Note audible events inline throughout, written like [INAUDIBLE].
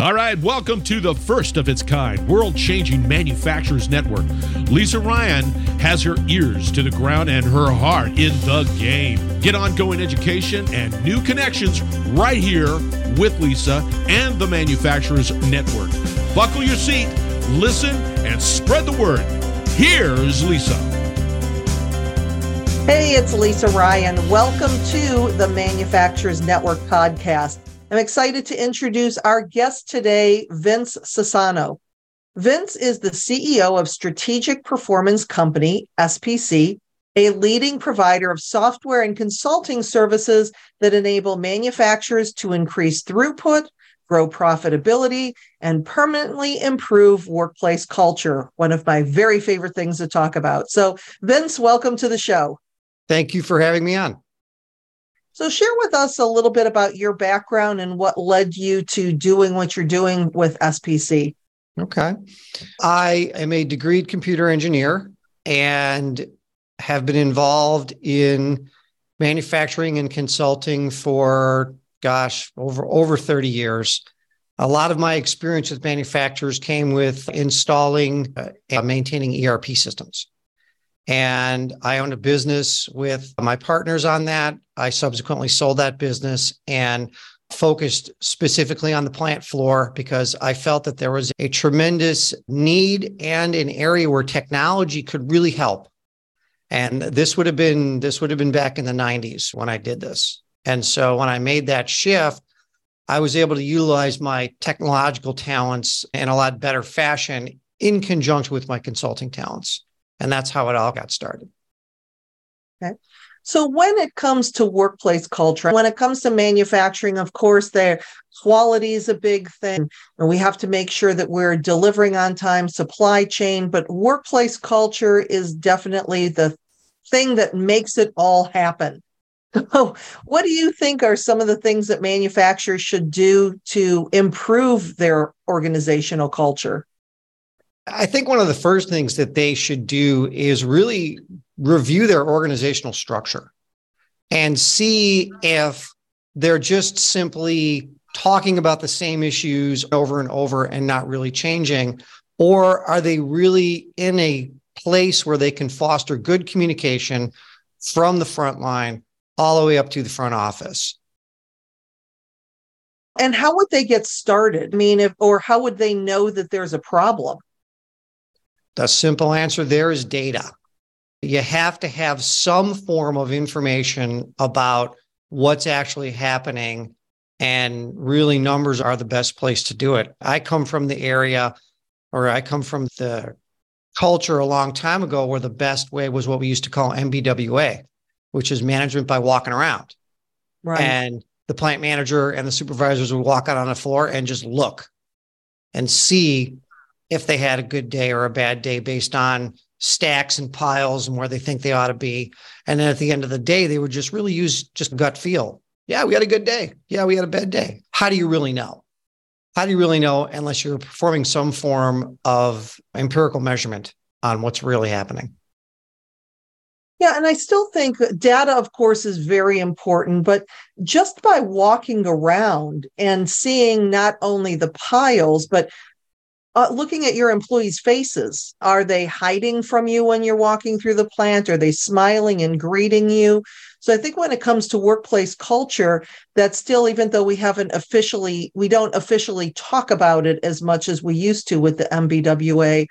All right, welcome to the first of its kind world changing manufacturers network. Lisa Ryan has her ears to the ground and her heart in the game. Get ongoing education and new connections right here with Lisa and the Manufacturers Network. Buckle your seat, listen, and spread the word. Here's Lisa. Hey, it's Lisa Ryan. Welcome to the Manufacturers Network podcast. I'm excited to introduce our guest today, Vince Sassano. Vince is the CEO of Strategic Performance Company, SPC, a leading provider of software and consulting services that enable manufacturers to increase throughput, grow profitability, and permanently improve workplace culture. One of my very favorite things to talk about. So, Vince, welcome to the show. Thank you for having me on. So, share with us a little bit about your background and what led you to doing what you're doing with SPC. Okay. I am a degreed computer engineer and have been involved in manufacturing and consulting for, gosh, over, over 30 years. A lot of my experience with manufacturers came with installing uh, and maintaining ERP systems and I owned a business with my partners on that. I subsequently sold that business and focused specifically on the plant floor because I felt that there was a tremendous need and an area where technology could really help. And this would have been this would have been back in the 90s when I did this. And so when I made that shift, I was able to utilize my technological talents in a lot better fashion in conjunction with my consulting talents. And that's how it all got started. Okay. So when it comes to workplace culture, when it comes to manufacturing, of course, their quality is a big thing. And we have to make sure that we're delivering on time, supply chain, but workplace culture is definitely the thing that makes it all happen. [LAUGHS] So, what do you think are some of the things that manufacturers should do to improve their organizational culture? I think one of the first things that they should do is really review their organizational structure and see if they're just simply talking about the same issues over and over and not really changing or are they really in a place where they can foster good communication from the front line all the way up to the front office? And how would they get started? I mean if or how would they know that there's a problem? The simple answer there is data. You have to have some form of information about what's actually happening. And really, numbers are the best place to do it. I come from the area, or I come from the culture a long time ago where the best way was what we used to call MBWA, which is management by walking around. Right. And the plant manager and the supervisors would walk out on the floor and just look and see if they had a good day or a bad day based on stacks and piles and where they think they ought to be. And then at the end of the day, they would just really use just gut feel. Yeah, we had a good day. Yeah, we had a bad day. How do you really know? How do you really know unless you're performing some form of empirical measurement on what's really happening? Yeah, and I still think data, of course, is very important, but just by walking around and seeing not only the piles, but uh, looking at your employees' faces. Are they hiding from you when you're walking through the plant? Are they smiling and greeting you? So I think when it comes to workplace culture, that still, even though we haven't officially, we don't officially talk about it as much as we used to with the MBWA,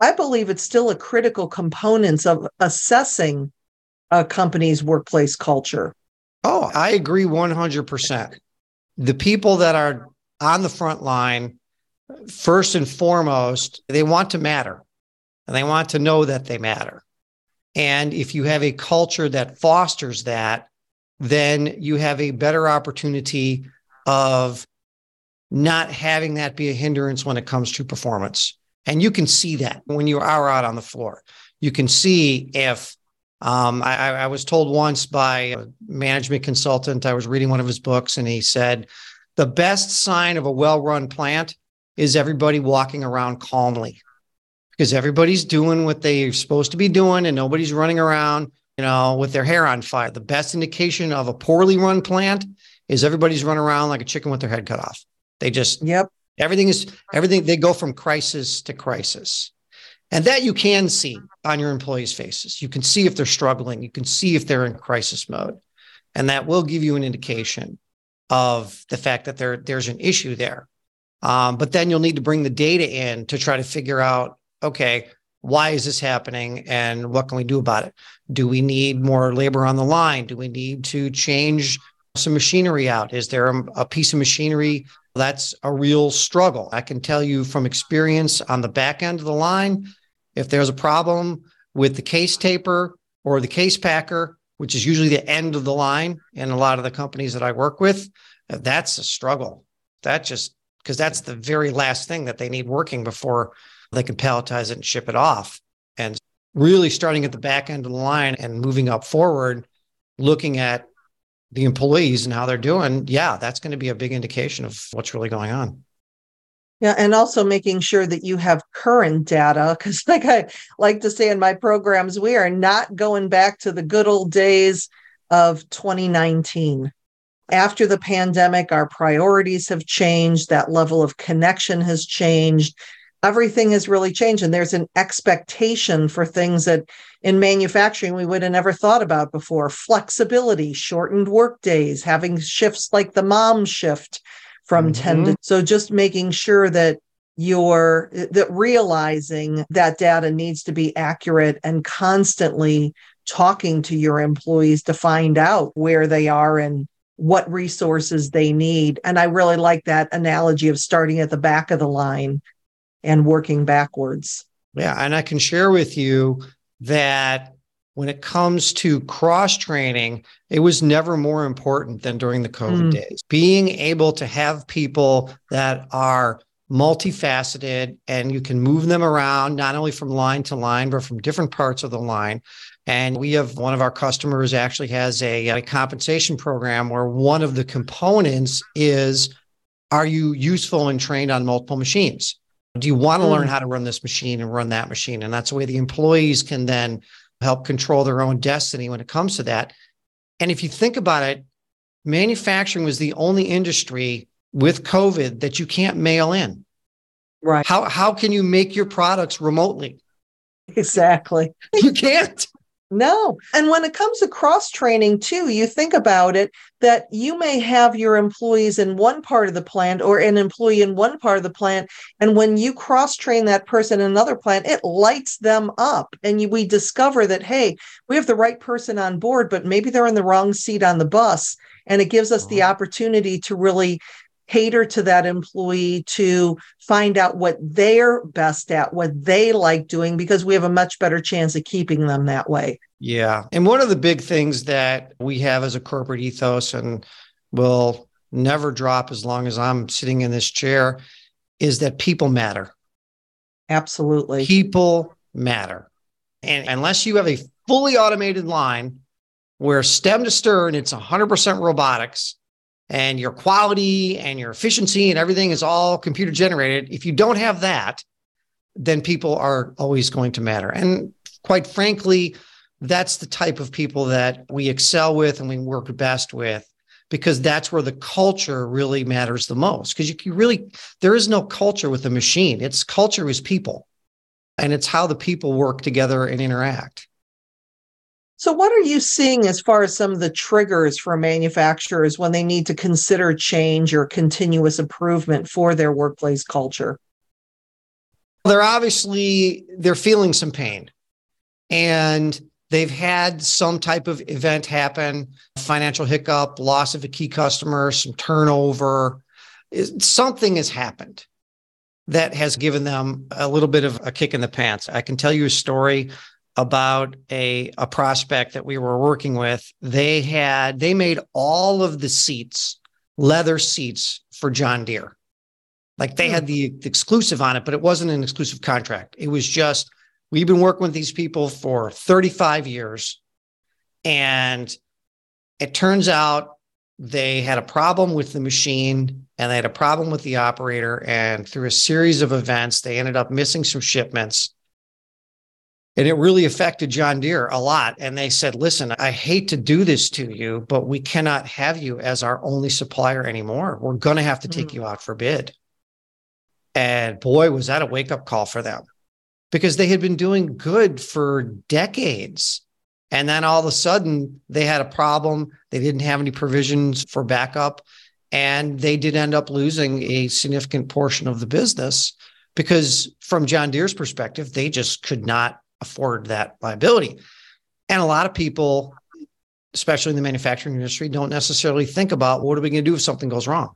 I believe it's still a critical component of assessing a company's workplace culture. Oh, I agree 100%. The people that are on the front line first and foremost, they want to matter and they want to know that they matter. And if you have a culture that fosters that, then you have a better opportunity of not having that be a hindrance when it comes to performance. And you can see that when you are out on the floor. You can see if um, I, I was told once by a management consultant, I was reading one of his books, and he said, the best sign of a well run plant is everybody walking around calmly because everybody's doing what they're supposed to be doing and nobody's running around, you know, with their hair on fire. The best indication of a poorly run plant is everybody's running around like a chicken with their head cut off. They just, yep. Everything is everything. They go from crisis to crisis. And that you can see on your employees' faces. You can see if they're struggling. You can see if they're in crisis mode. And that will give you an indication of the fact that there, there's an issue there. Um, but then you'll need to bring the data in to try to figure out okay, why is this happening and what can we do about it? Do we need more labor on the line? Do we need to change some machinery out? Is there a, a piece of machinery that's a real struggle? I can tell you from experience on the back end of the line, if there's a problem with the case taper or the case packer, which is usually the end of the line in a lot of the companies that I work with, that's a struggle. That just because that's the very last thing that they need working before they can palletize it and ship it off. And really starting at the back end of the line and moving up forward, looking at the employees and how they're doing, yeah, that's going to be a big indication of what's really going on. Yeah, and also making sure that you have current data because, [LAUGHS] like I like to say in my programs, we are not going back to the good old days of 2019. After the pandemic, our priorities have changed, that level of connection has changed. Everything has really changed, and there's an expectation for things that in manufacturing we would have never thought about before flexibility, shortened work days, having shifts like the mom shift from mm-hmm. 10 to so just making sure that you're that realizing that data needs to be accurate and constantly talking to your employees to find out where they are and what resources they need and i really like that analogy of starting at the back of the line and working backwards yeah and i can share with you that when it comes to cross training, it was never more important than during the COVID mm. days. Being able to have people that are multifaceted and you can move them around not only from line to line, but from different parts of the line. And we have one of our customers actually has a, a compensation program where one of the components is are you useful and trained on multiple machines? Do you want to mm. learn how to run this machine and run that machine? And that's the way the employees can then help control their own destiny when it comes to that. And if you think about it, manufacturing was the only industry with COVID that you can't mail in. Right. How how can you make your products remotely? Exactly. You can't. No. And when it comes to cross training, too, you think about it that you may have your employees in one part of the plant or an employee in one part of the plant. And when you cross train that person in another plant, it lights them up. And you, we discover that, hey, we have the right person on board, but maybe they're in the wrong seat on the bus. And it gives us the uh-huh. opportunity to really cater to that employee to find out what they're best at, what they like doing, because we have a much better chance of keeping them that way. Yeah. And one of the big things that we have as a corporate ethos and will never drop as long as I'm sitting in this chair is that people matter. Absolutely. People matter. And unless you have a fully automated line where stem to stern, it's 100% robotics, and your quality and your efficiency and everything is all computer generated. If you don't have that, then people are always going to matter. And quite frankly, that's the type of people that we excel with and we work best with because that's where the culture really matters the most. Because you can really, there is no culture with a machine. It's culture is people, and it's how the people work together and interact. So, what are you seeing as far as some of the triggers for manufacturers when they need to consider change or continuous improvement for their workplace culture? They're obviously they're feeling some pain, and they've had some type of event happen, financial hiccup, loss of a key customer, some turnover. Something has happened that has given them a little bit of a kick in the pants. I can tell you a story about a, a prospect that we were working with. They had, they made all of the seats, leather seats for John Deere. Like they had hmm. the, the exclusive on it, but it wasn't an exclusive contract. It was just, we've been working with these people for 35 years. And it turns out they had a problem with the machine and they had a problem with the operator. And through a series of events, they ended up missing some shipments and it really affected John Deere a lot. And they said, listen, I hate to do this to you, but we cannot have you as our only supplier anymore. We're going to have to take mm-hmm. you out for bid. And boy, was that a wake up call for them because they had been doing good for decades. And then all of a sudden, they had a problem. They didn't have any provisions for backup. And they did end up losing a significant portion of the business because, from John Deere's perspective, they just could not afford that liability. And a lot of people, especially in the manufacturing industry, don't necessarily think about what are we going to do if something goes wrong,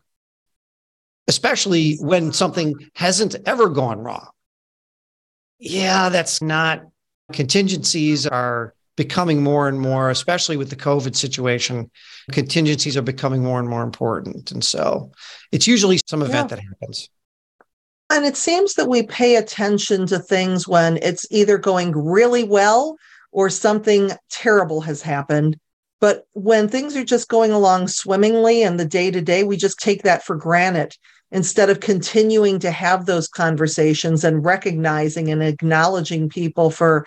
especially when something hasn't ever gone wrong. Yeah, that's not, contingencies are becoming more and more, especially with the COVID situation, contingencies are becoming more and more important. And so it's usually some event yeah. that happens. And it seems that we pay attention to things when it's either going really well or something terrible has happened. But when things are just going along swimmingly and the day to day, we just take that for granted instead of continuing to have those conversations and recognizing and acknowledging people for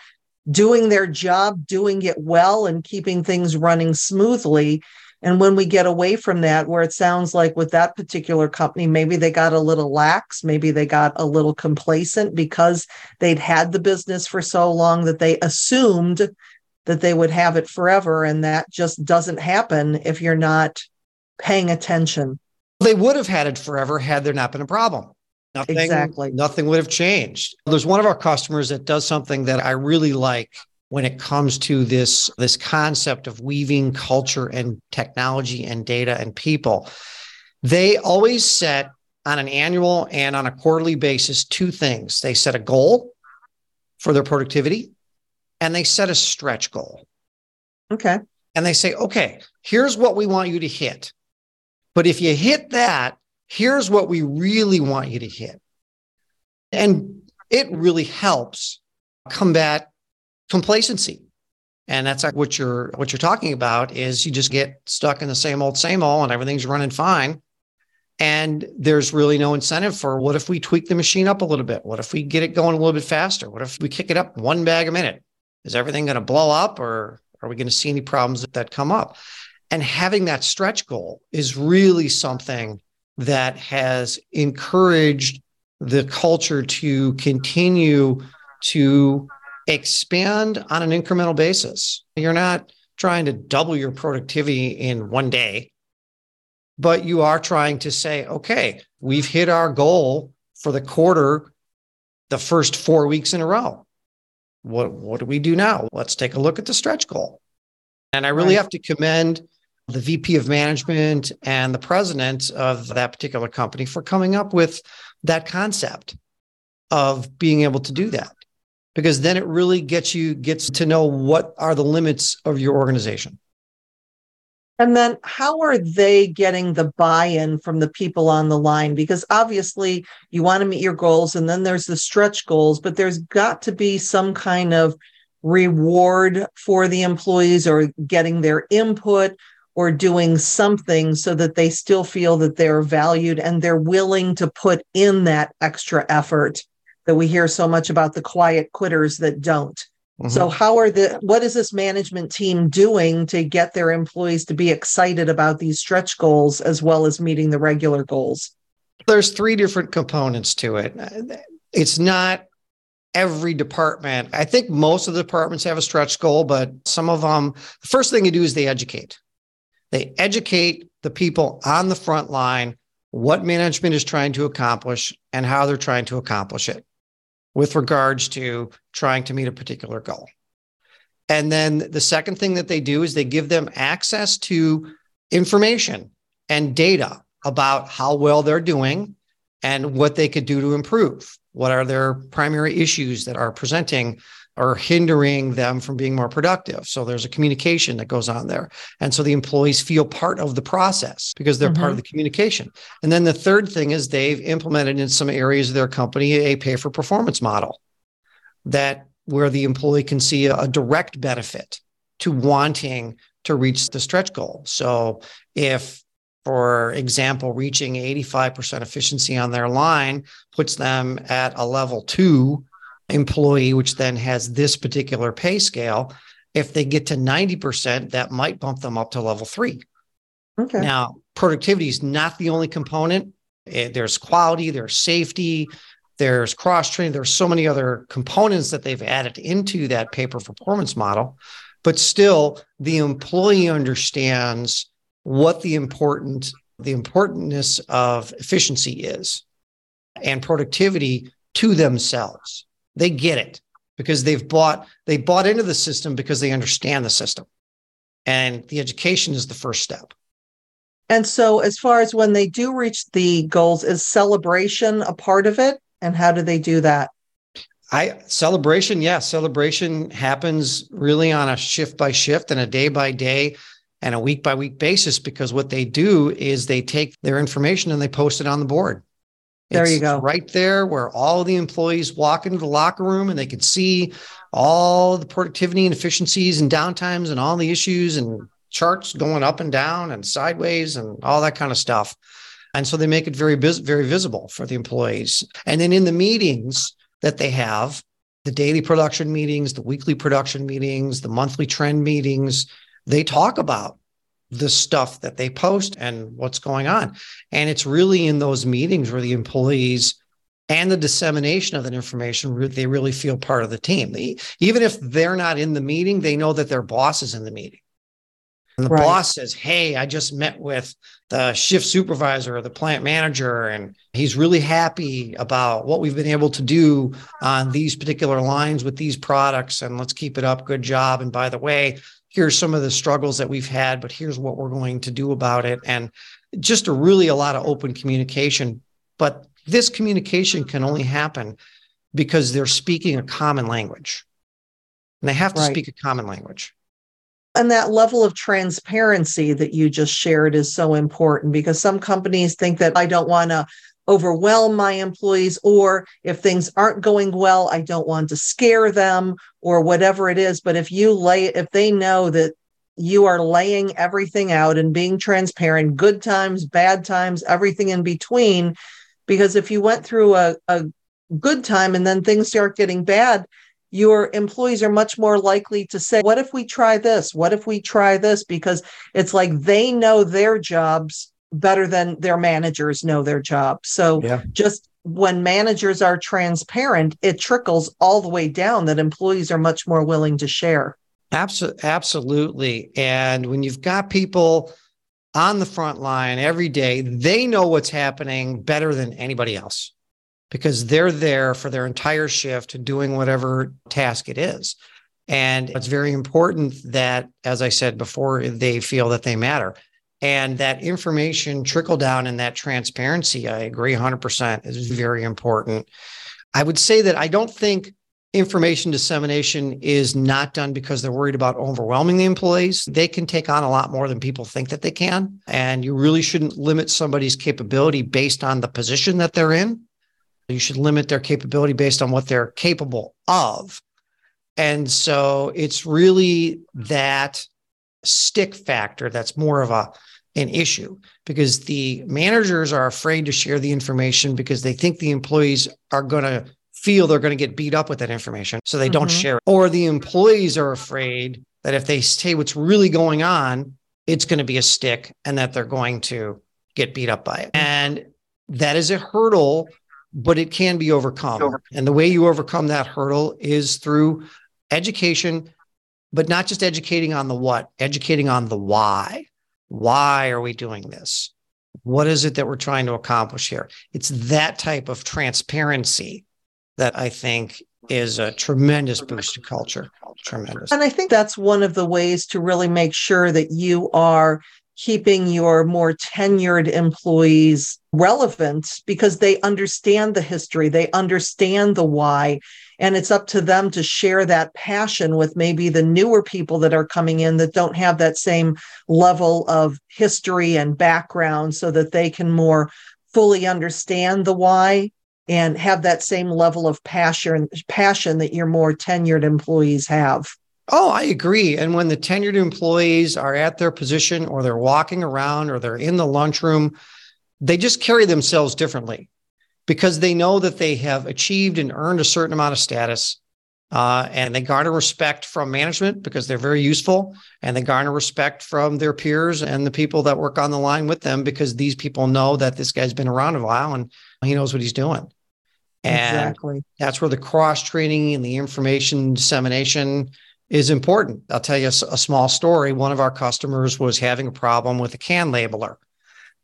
doing their job, doing it well, and keeping things running smoothly. And when we get away from that, where it sounds like with that particular company, maybe they got a little lax, maybe they got a little complacent because they'd had the business for so long that they assumed that they would have it forever. And that just doesn't happen if you're not paying attention. They would have had it forever had there not been a problem. Nothing, exactly. Nothing would have changed. There's one of our customers that does something that I really like when it comes to this, this concept of weaving culture and technology and data and people. They always set on an annual and on a quarterly basis two things. They set a goal for their productivity and they set a stretch goal. Okay. And they say, okay, here's what we want you to hit. But if you hit that, here's what we really want you to hit. And it really helps combat complacency. And that's what you're what you're talking about is you just get stuck in the same old same old and everything's running fine. And there's really no incentive for what if we tweak the machine up a little bit? What if we get it going a little bit faster? What if we kick it up one bag a minute? Is everything going to blow up or are we going to see any problems that come up? And having that stretch goal is really something that has encouraged the culture to continue to expand on an incremental basis. You're not trying to double your productivity in one day, but you are trying to say, okay, we've hit our goal for the quarter the first four weeks in a row. What, what do we do now? Let's take a look at the stretch goal. And I really right. have to commend the VP of management and the president of that particular company for coming up with that concept of being able to do that because then it really gets you gets to know what are the limits of your organization. And then how are they getting the buy-in from the people on the line? Because obviously you want to meet your goals and then there's the stretch goals but there's got to be some kind of reward for the employees or getting their input or doing something so that they still feel that they're valued and they're willing to put in that extra effort that we hear so much about the quiet quitters that don't. Mm-hmm. So how are the what is this management team doing to get their employees to be excited about these stretch goals as well as meeting the regular goals? There's three different components to it. It's not every department. I think most of the departments have a stretch goal, but some of them the first thing you do is they educate. They educate the people on the front line what management is trying to accomplish and how they're trying to accomplish it with regards to trying to meet a particular goal. And then the second thing that they do is they give them access to information and data about how well they're doing and what they could do to improve. What are their primary issues that are presenting are hindering them from being more productive. So there's a communication that goes on there. And so the employees feel part of the process because they're mm-hmm. part of mm-hmm. the communication. And then the third thing is they've implemented in some areas of their company a pay for performance model that where the employee can see a, a direct benefit to wanting to reach the stretch goal. So if for example, reaching 85% efficiency on their line puts them at a level two employee, which then has this particular pay scale. If they get to 90%, that might bump them up to level three. Okay. Now, productivity is not the only component Eh, there's quality, there's safety, there's cross training, there's so many other components that they've added into that pay for performance model. But still, the employee understands what the important the importance of efficiency is and productivity to themselves. They get it because they've bought they bought into the system because they understand the system. And the education is the first step. And so as far as when they do reach the goals is celebration a part of it and how do they do that? I celebration, yes, yeah, celebration happens really on a shift by shift and a day by day and a week by week basis because what they do is they take their information and they post it on the board. There it's you go. Right there where all the employees walk into the locker room and they can see all the productivity and efficiencies and downtimes and all the issues and charts going up and down and sideways and all that kind of stuff. And so they make it very very visible for the employees. And then in the meetings that they have, the daily production meetings, the weekly production meetings, the monthly trend meetings, they talk about the stuff that they post and what's going on. And it's really in those meetings where the employees and the dissemination of that information, they really feel part of the team. They, even if they're not in the meeting, they know that their boss is in the meeting. And the right. boss says, Hey, I just met with the shift supervisor or the plant manager, and he's really happy about what we've been able to do on these particular lines with these products. And let's keep it up. Good job. And by the way, here's some of the struggles that we've had, but here's what we're going to do about it. And just a really a lot of open communication. But this communication can only happen because they're speaking a common language. And they have to right. speak a common language. And that level of transparency that you just shared is so important because some companies think that I don't want to overwhelm my employees, or if things aren't going well, I don't want to scare them or whatever it is. But if you lay, if they know that you are laying everything out and being transparent, good times, bad times, everything in between, because if you went through a, a good time and then things start getting bad, your employees are much more likely to say, What if we try this? What if we try this? Because it's like they know their jobs better than their managers know their job. So yeah. just when managers are transparent, it trickles all the way down that employees are much more willing to share. Absolutely. Absolutely. And when you've got people on the front line every day, they know what's happening better than anybody else because they're there for their entire shift doing whatever task it is. And it's very important that, as I said before, they feel that they matter. And that information trickle down and that transparency, I agree 100% is very important. I would say that I don't think information dissemination is not done because they're worried about overwhelming the employees. They can take on a lot more than people think that they can. And you really shouldn't limit somebody's capability based on the position that they're in. You should limit their capability based on what they're capable of. And so it's really that stick factor that's more of a an issue because the managers are afraid to share the information because they think the employees are going to feel they're going to get beat up with that information so they mm-hmm. don't share it. or the employees are afraid that if they say what's really going on it's going to be a stick and that they're going to get beat up by it and that is a hurdle but it can be overcome and the way you overcome that hurdle is through education but not just educating on the what, educating on the why. Why are we doing this? What is it that we're trying to accomplish here? It's that type of transparency that I think is a tremendous boost to culture. Tremendous. And I think that's one of the ways to really make sure that you are keeping your more tenured employees relevant because they understand the history, they understand the why, and it's up to them to share that passion with maybe the newer people that are coming in that don't have that same level of history and background so that they can more fully understand the why and have that same level of passion passion that your more tenured employees have. Oh, I agree. And when the tenured employees are at their position or they're walking around or they're in the lunchroom, they just carry themselves differently because they know that they have achieved and earned a certain amount of status Uh, and they garner respect from management because they're very useful and they garner respect from their peers and the people that work on the line with them because these people know that this guy's been around a while and he knows what he's doing and exactly. that's where the cross training and the information dissemination is important i'll tell you a, a small story one of our customers was having a problem with a can labeler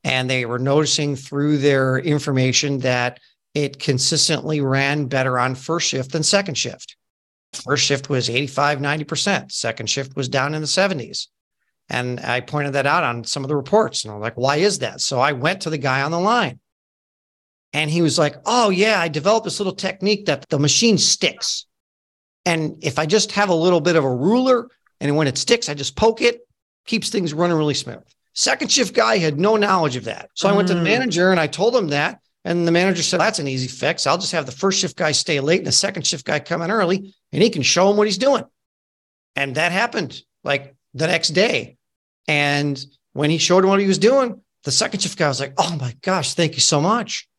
and they were noticing through their information that it consistently ran better on first shift than second shift First shift was 85, 90%. Second shift was down in the 70s. And I pointed that out on some of the reports. And I'm like, why is that? So I went to the guy on the line. And he was like, oh, yeah, I developed this little technique that the machine sticks. And if I just have a little bit of a ruler and when it sticks, I just poke it, keeps things running really smooth. Second shift guy had no knowledge of that. So I went to the mm. manager and I told him that. And the manager said, That's an easy fix. I'll just have the first shift guy stay late and the second shift guy come in early and he can show him what he's doing. And that happened like the next day. And when he showed him what he was doing, the second shift guy was like, Oh my gosh, thank you so much.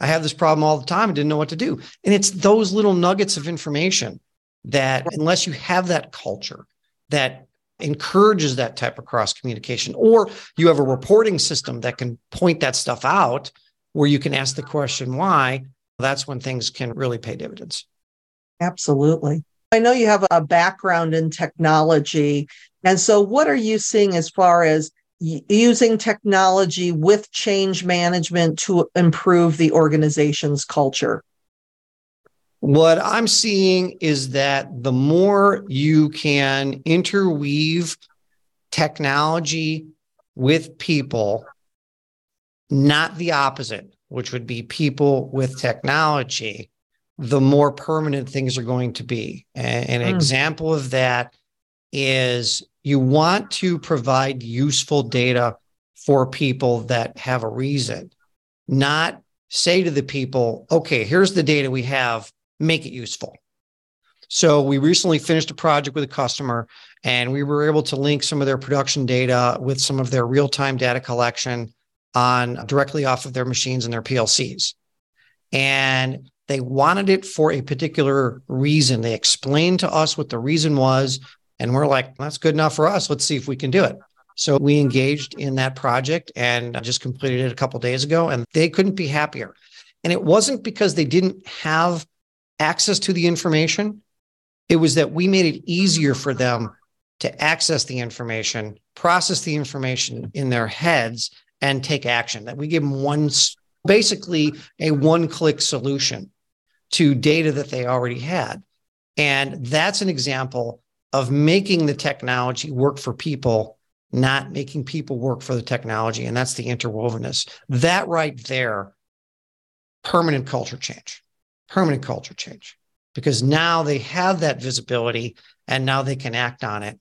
I have this problem all the time. I didn't know what to do. And it's those little nuggets of information that, unless you have that culture that encourages that type of cross communication, or you have a reporting system that can point that stuff out where you can ask the question why, that's when things can really pay dividends. Absolutely. I know you have a background in technology. And so, what are you seeing as far as using technology with change management to improve the organization's culture? What I'm seeing is that the more you can interweave technology with people, not the opposite, which would be people with technology, the more permanent things are going to be. And an mm. example of that is you want to provide useful data for people that have a reason, not say to the people, okay, here's the data we have, make it useful. So we recently finished a project with a customer and we were able to link some of their production data with some of their real-time data collection on directly off of their machines and their PLCs. And they wanted it for a particular reason. They explained to us what the reason was. And we're like, that's good enough for us. Let's see if we can do it. So we engaged in that project and just completed it a couple days ago, and they couldn't be happier. And it wasn't because they didn't have access to the information, it was that we made it easier for them to access the information, process the information in their heads, and take action. That we give them one, basically a one click solution to data that they already had. And that's an example of making the technology work for people, not making people work for the technology. And that's the interwovenness. That right there, permanent culture change, permanent culture change, because now they have that visibility and now they can act on it.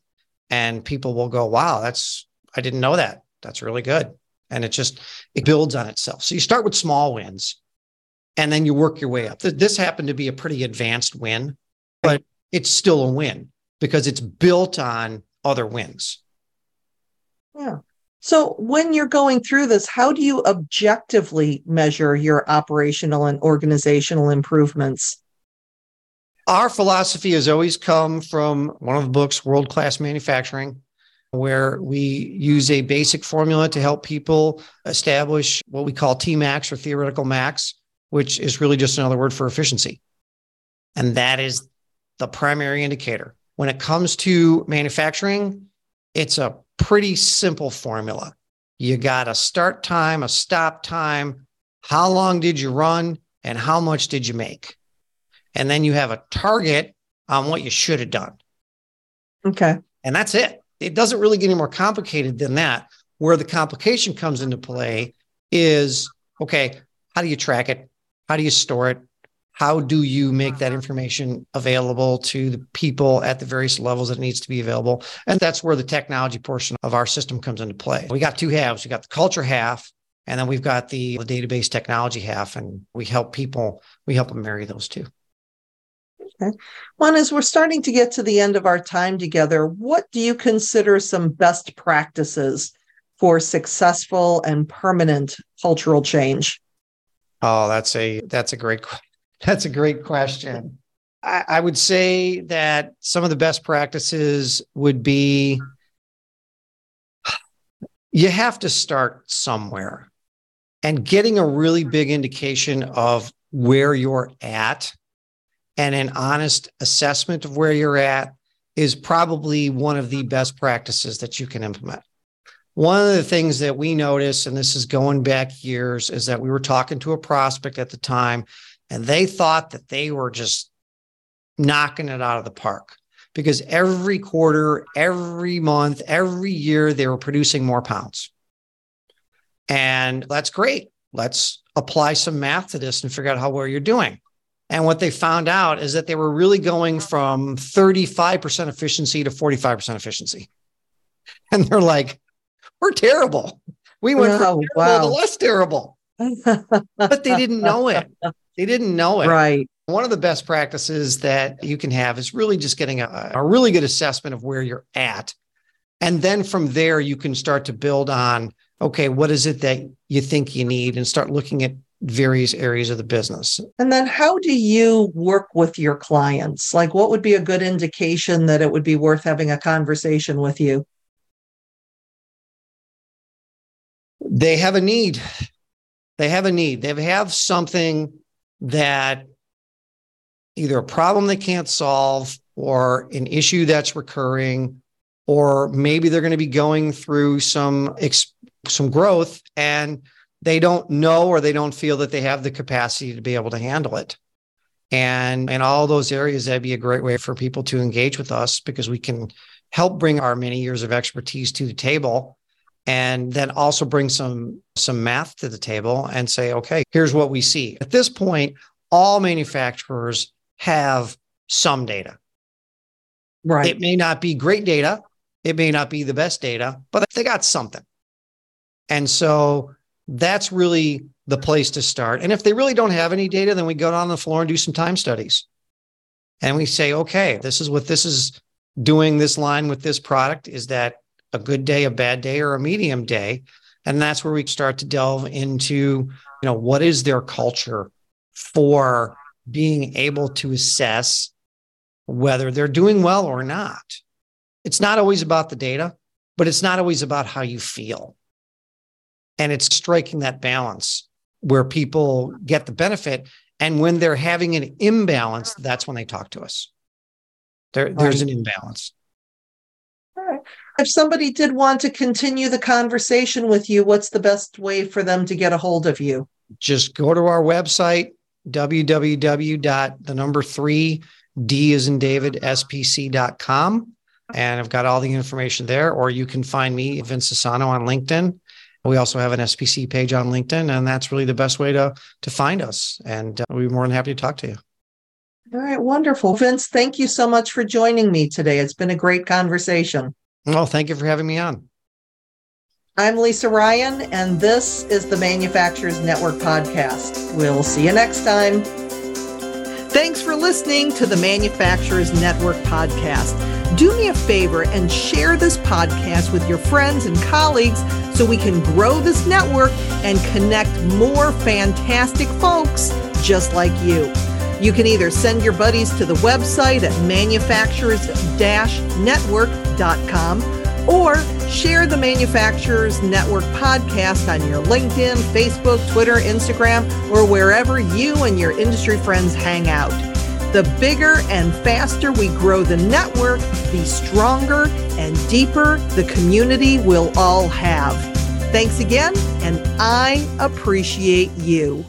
And people will go, wow, that's, I didn't know that. That's really good. And it just it builds on itself. So you start with small wins and then you work your way up. This happened to be a pretty advanced win but it's still a win because it's built on other wins. Yeah so when you're going through this how do you objectively measure your operational and organizational improvements our philosophy has always come from one of the books world class manufacturing where we use a basic formula to help people establish what we call Tmax or theoretical max, which is really just another word for efficiency. And that is the primary indicator. When it comes to manufacturing, it's a pretty simple formula. You got a start time, a stop time, how long did you run, and how much did you make? And then you have a target on what you should have done. Okay. And that's it it doesn't really get any more complicated than that. Where the complication comes into play is okay, how do you track it? How do you store it? How do you make that uh-huh. information available to the people at the various levels that it needs to be available? And that's where the technology portion of our system comes into play. We got two halves. We got the culture half, and then we've got the, the database technology half, and we help people, we help them marry those two. Okay. Juan, as we're starting to get to the end of our time together, what do you consider some best practices for successful and permanent cultural change? Oh, that's a that's a great that's a great question. I, I would say that some of the best practices would be you have to start somewhere and getting a really big indication of where you're at and an honest assessment of where you're at is probably one of the best practices that you can implement. One of the things that we noticed, and this is going back years, is that we were talking to a prospect at the time and they thought that they were just knocking it out of the park because every quarter, every month, every year, they were producing more pounds. And that's great. Let's apply some math to this and figure out how well you're doing. And what they found out is that they were really going from 35% efficiency to 45% efficiency. And they're like, we're terrible. We went oh, from wow. to less terrible. But they didn't know it. They didn't know it. Right. One of the best practices that you can have is really just getting a, a really good assessment of where you're at. And then from there, you can start to build on okay, what is it that you think you need and start looking at various areas of the business. And then how do you work with your clients? Like, what would be a good indication that it would be worth having a conversation with you? They have a need. They have a need. They have something that either a problem they can't solve or an issue that's recurring or maybe they're going to be going through some some growth and they don't know or they don't feel that they have the capacity to be able to handle it and in all those areas that'd be a great way for people to engage with us because we can help bring our many years of expertise to the table and then also bring some some math to the table and say okay here's what we see at this point all manufacturers have some data. Right. It may not be great data, it may not be the best data, but they got something. And so that's really the place to start. And if they really don't have any data, then we go down the floor and do some time studies. And we say, okay, this is what this is doing this line with this product. Is that a good day, a bad day, or a medium day? And that's where we start to delve into, you know, what is their culture for being able to assess whether they're doing well or not. It's not always about the data, but it's not always about how you feel. And it's striking that balance where people get the benefit. And when they're having an imbalance, that's when they talk to us. There, there's an imbalance. If somebody did want to continue the conversation with you, what's the best way for them to get a hold of you? Just go to our website, www. the number three D is in David SPC.com. And I've got all the information there. Or you can find me, Vince Sassano, on LinkedIn. We also have an SPC page on LinkedIn, and that's really the best way to to find us. And uh, we'd be more than happy to talk to you. All right, wonderful. Vince, thank you so much for joining me today. It's been a great conversation. Well, thank you for having me on. I'm Lisa Ryan, and this is the Manufacturers Network Podcast. We'll see you next time. Thanks for listening to the Manufacturers Network Podcast. Do me a favor and share this podcast with your friends and colleagues so we can grow this network and connect more fantastic folks just like you. You can either send your buddies to the website at manufacturers-network.com or share the Manufacturers Network podcast on your LinkedIn, Facebook, Twitter, Instagram, or wherever you and your industry friends hang out. The bigger and faster we grow the network, the stronger and deeper the community we'll all have. Thanks again, and I appreciate you.